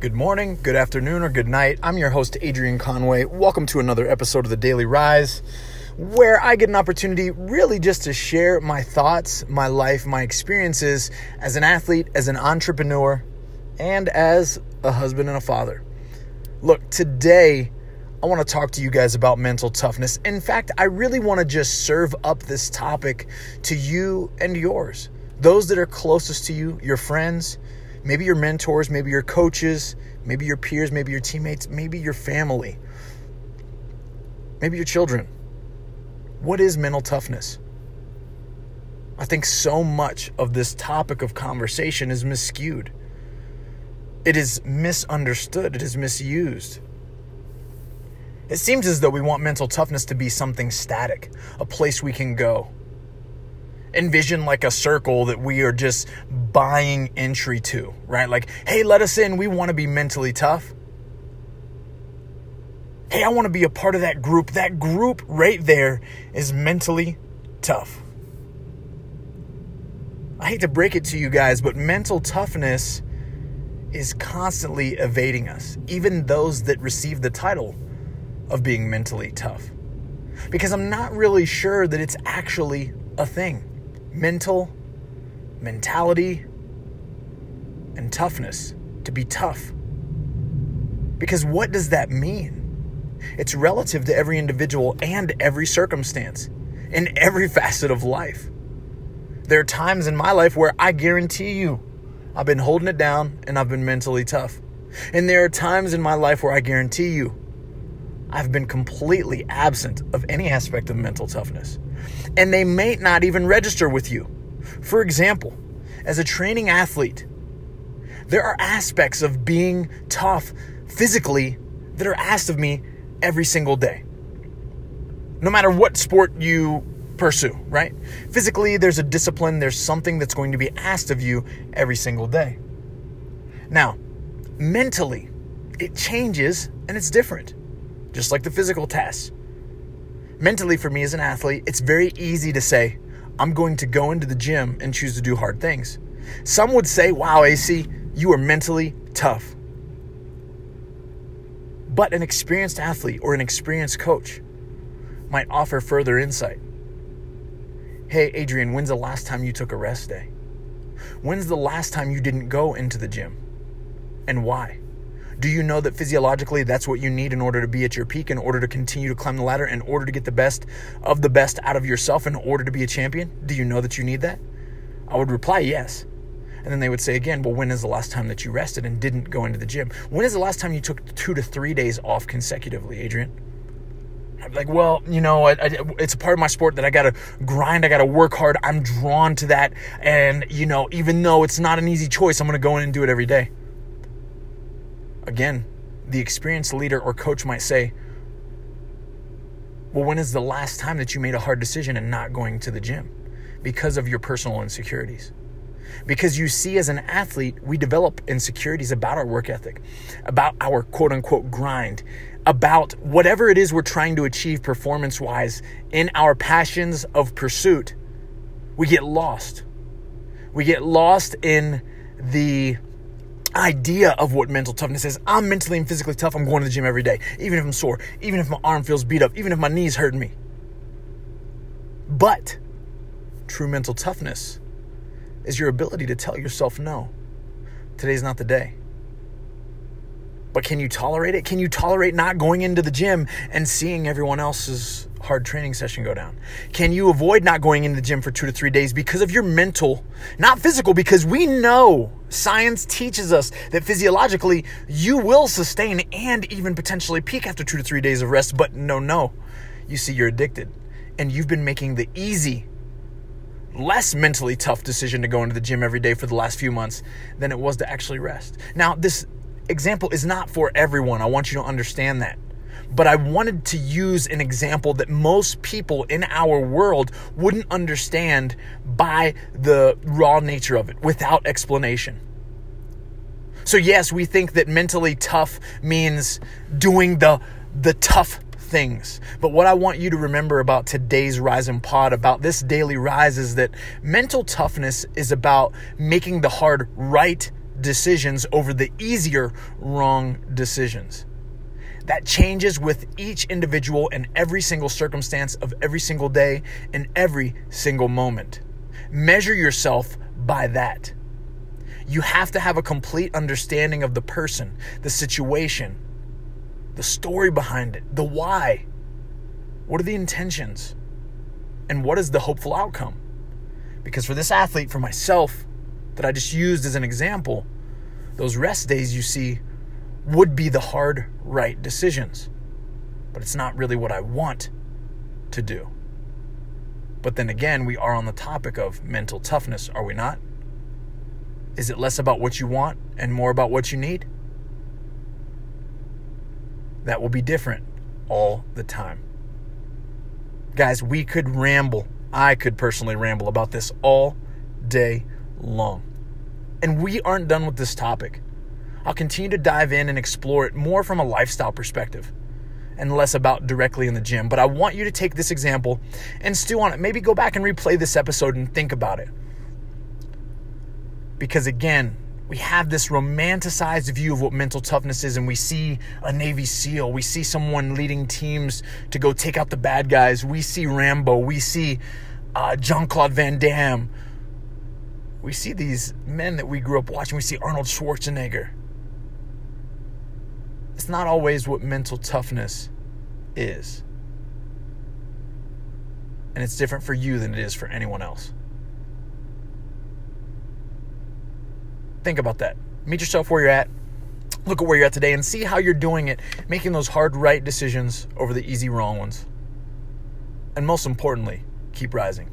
Good morning, good afternoon, or good night. I'm your host, Adrian Conway. Welcome to another episode of the Daily Rise, where I get an opportunity really just to share my thoughts, my life, my experiences as an athlete, as an entrepreneur, and as a husband and a father. Look, today I want to talk to you guys about mental toughness. In fact, I really want to just serve up this topic to you and yours. Those that are closest to you, your friends, maybe your mentors, maybe your coaches, maybe your peers, maybe your teammates, maybe your family, maybe your children. What is mental toughness? I think so much of this topic of conversation is miscued. It is misunderstood. It is misused. It seems as though we want mental toughness to be something static, a place we can go. Envision like a circle that we are just buying entry to, right? Like, hey, let us in. We want to be mentally tough. Hey, I want to be a part of that group. That group right there is mentally tough. I hate to break it to you guys, but mental toughness is constantly evading us, even those that receive the title of being mentally tough. Because I'm not really sure that it's actually a thing. Mental, mentality, and toughness. To be tough. Because what does that mean? It's relative to every individual and every circumstance, in every facet of life. There are times in my life where I guarantee you I've been holding it down and I've been mentally tough. And there are times in my life where I guarantee you I've been completely absent of any aspect of mental toughness. And they may not even register with you. For example, as a training athlete, there are aspects of being tough physically that are asked of me every single day. No matter what sport you pursue, right? Physically, there's a discipline, there's something that's going to be asked of you every single day. Now, mentally, it changes and it's different just like the physical tests. Mentally, for me as an athlete, it's very easy to say, I'm going to go into the gym and choose to do hard things. Some would say, wow, AC, you are mentally tough. But an experienced athlete or an experienced coach might offer further insight. Hey, Adrian, when's the last time you took a rest day? When's the last time you didn't go into the gym? And why? Do you know that physiologically that's what you need in order to be at your peak, in order to continue to climb the ladder, in order to get the best of the best out of yourself, in order to be a champion? Do you know that you need that? I would reply yes. And then they would say again, well, when is the last time that you rested and didn't go into the gym? When is the last time you took two to three days off consecutively, Adrian? I'm like, well, you know, I, I, it's a part of my sport that I gotta grind, I gotta work hard. I'm drawn to that. And, you know, even though it's not an easy choice, I'm gonna go in and do it every day. Again, the experienced leader or coach might say, Well, when is the last time that you made a hard decision and not going to the gym because of your personal insecurities? Because you see, as an athlete, we develop insecurities about our work ethic, about our quote unquote grind, about whatever it is we're trying to achieve performance wise in our passions of pursuit. We get lost. We get lost in the idea of what mental toughness is. I'm mentally and physically tough. I'm going to the gym every day, even if I'm sore, even if my arm feels beat up, even if my knees hurting me. But true mental toughness is your ability to tell yourself no. Today's not the day. But can you tolerate it? Can you tolerate not going into the gym and seeing everyone else's hard training session go down? Can you avoid not going into the gym for two to three days because of your mental, not physical? Because we know science teaches us that physiologically you will sustain and even potentially peak after two to three days of rest. But no, no. You see, you're addicted and you've been making the easy, less mentally tough decision to go into the gym every day for the last few months than it was to actually rest. Now, this example is not for everyone. I want you to understand that. But I wanted to use an example that most people in our world wouldn't understand by the raw nature of it without explanation. So yes, we think that mentally tough means doing the the tough things. But what I want you to remember about today's Rise and Pod, about this daily rise, is that mental toughness is about making the hard right decisions over the easier wrong decisions. That changes with each individual in every single circumstance of every single day in every single moment. Measure yourself by that. You have to have a complete understanding of the person, the situation, the story behind it, the why. What are the intentions? And what is the hopeful outcome? Because for this athlete, for myself, that I just used as an example, those rest days you see would be the hard, right decisions. But it's not really what I want to do. But then again, we are on the topic of mental toughness, are we not? Is it less about what you want and more about what you need? That will be different all the time. Guys, we could ramble. I could personally ramble about this all day long. And we aren't done with this topic. I'll continue to dive in and explore it more from a lifestyle perspective and less about directly in the gym. But I want you to take this example and stew on it. Maybe go back and replay this episode and think about it. Because again, we have this romanticized view of what mental toughness is, and we see a Navy SEAL. We see someone leading teams to go take out the bad guys. We see Rambo. We see uh, Jean Claude Van Damme. We see these men that we grew up watching. We see Arnold Schwarzenegger. It's not always what mental toughness is. And it's different for you than it is for anyone else. Think about that. Meet yourself where you're at. Look at where you're at today and see how you're doing it, making those hard right decisions over the easy wrong ones. And most importantly, keep rising.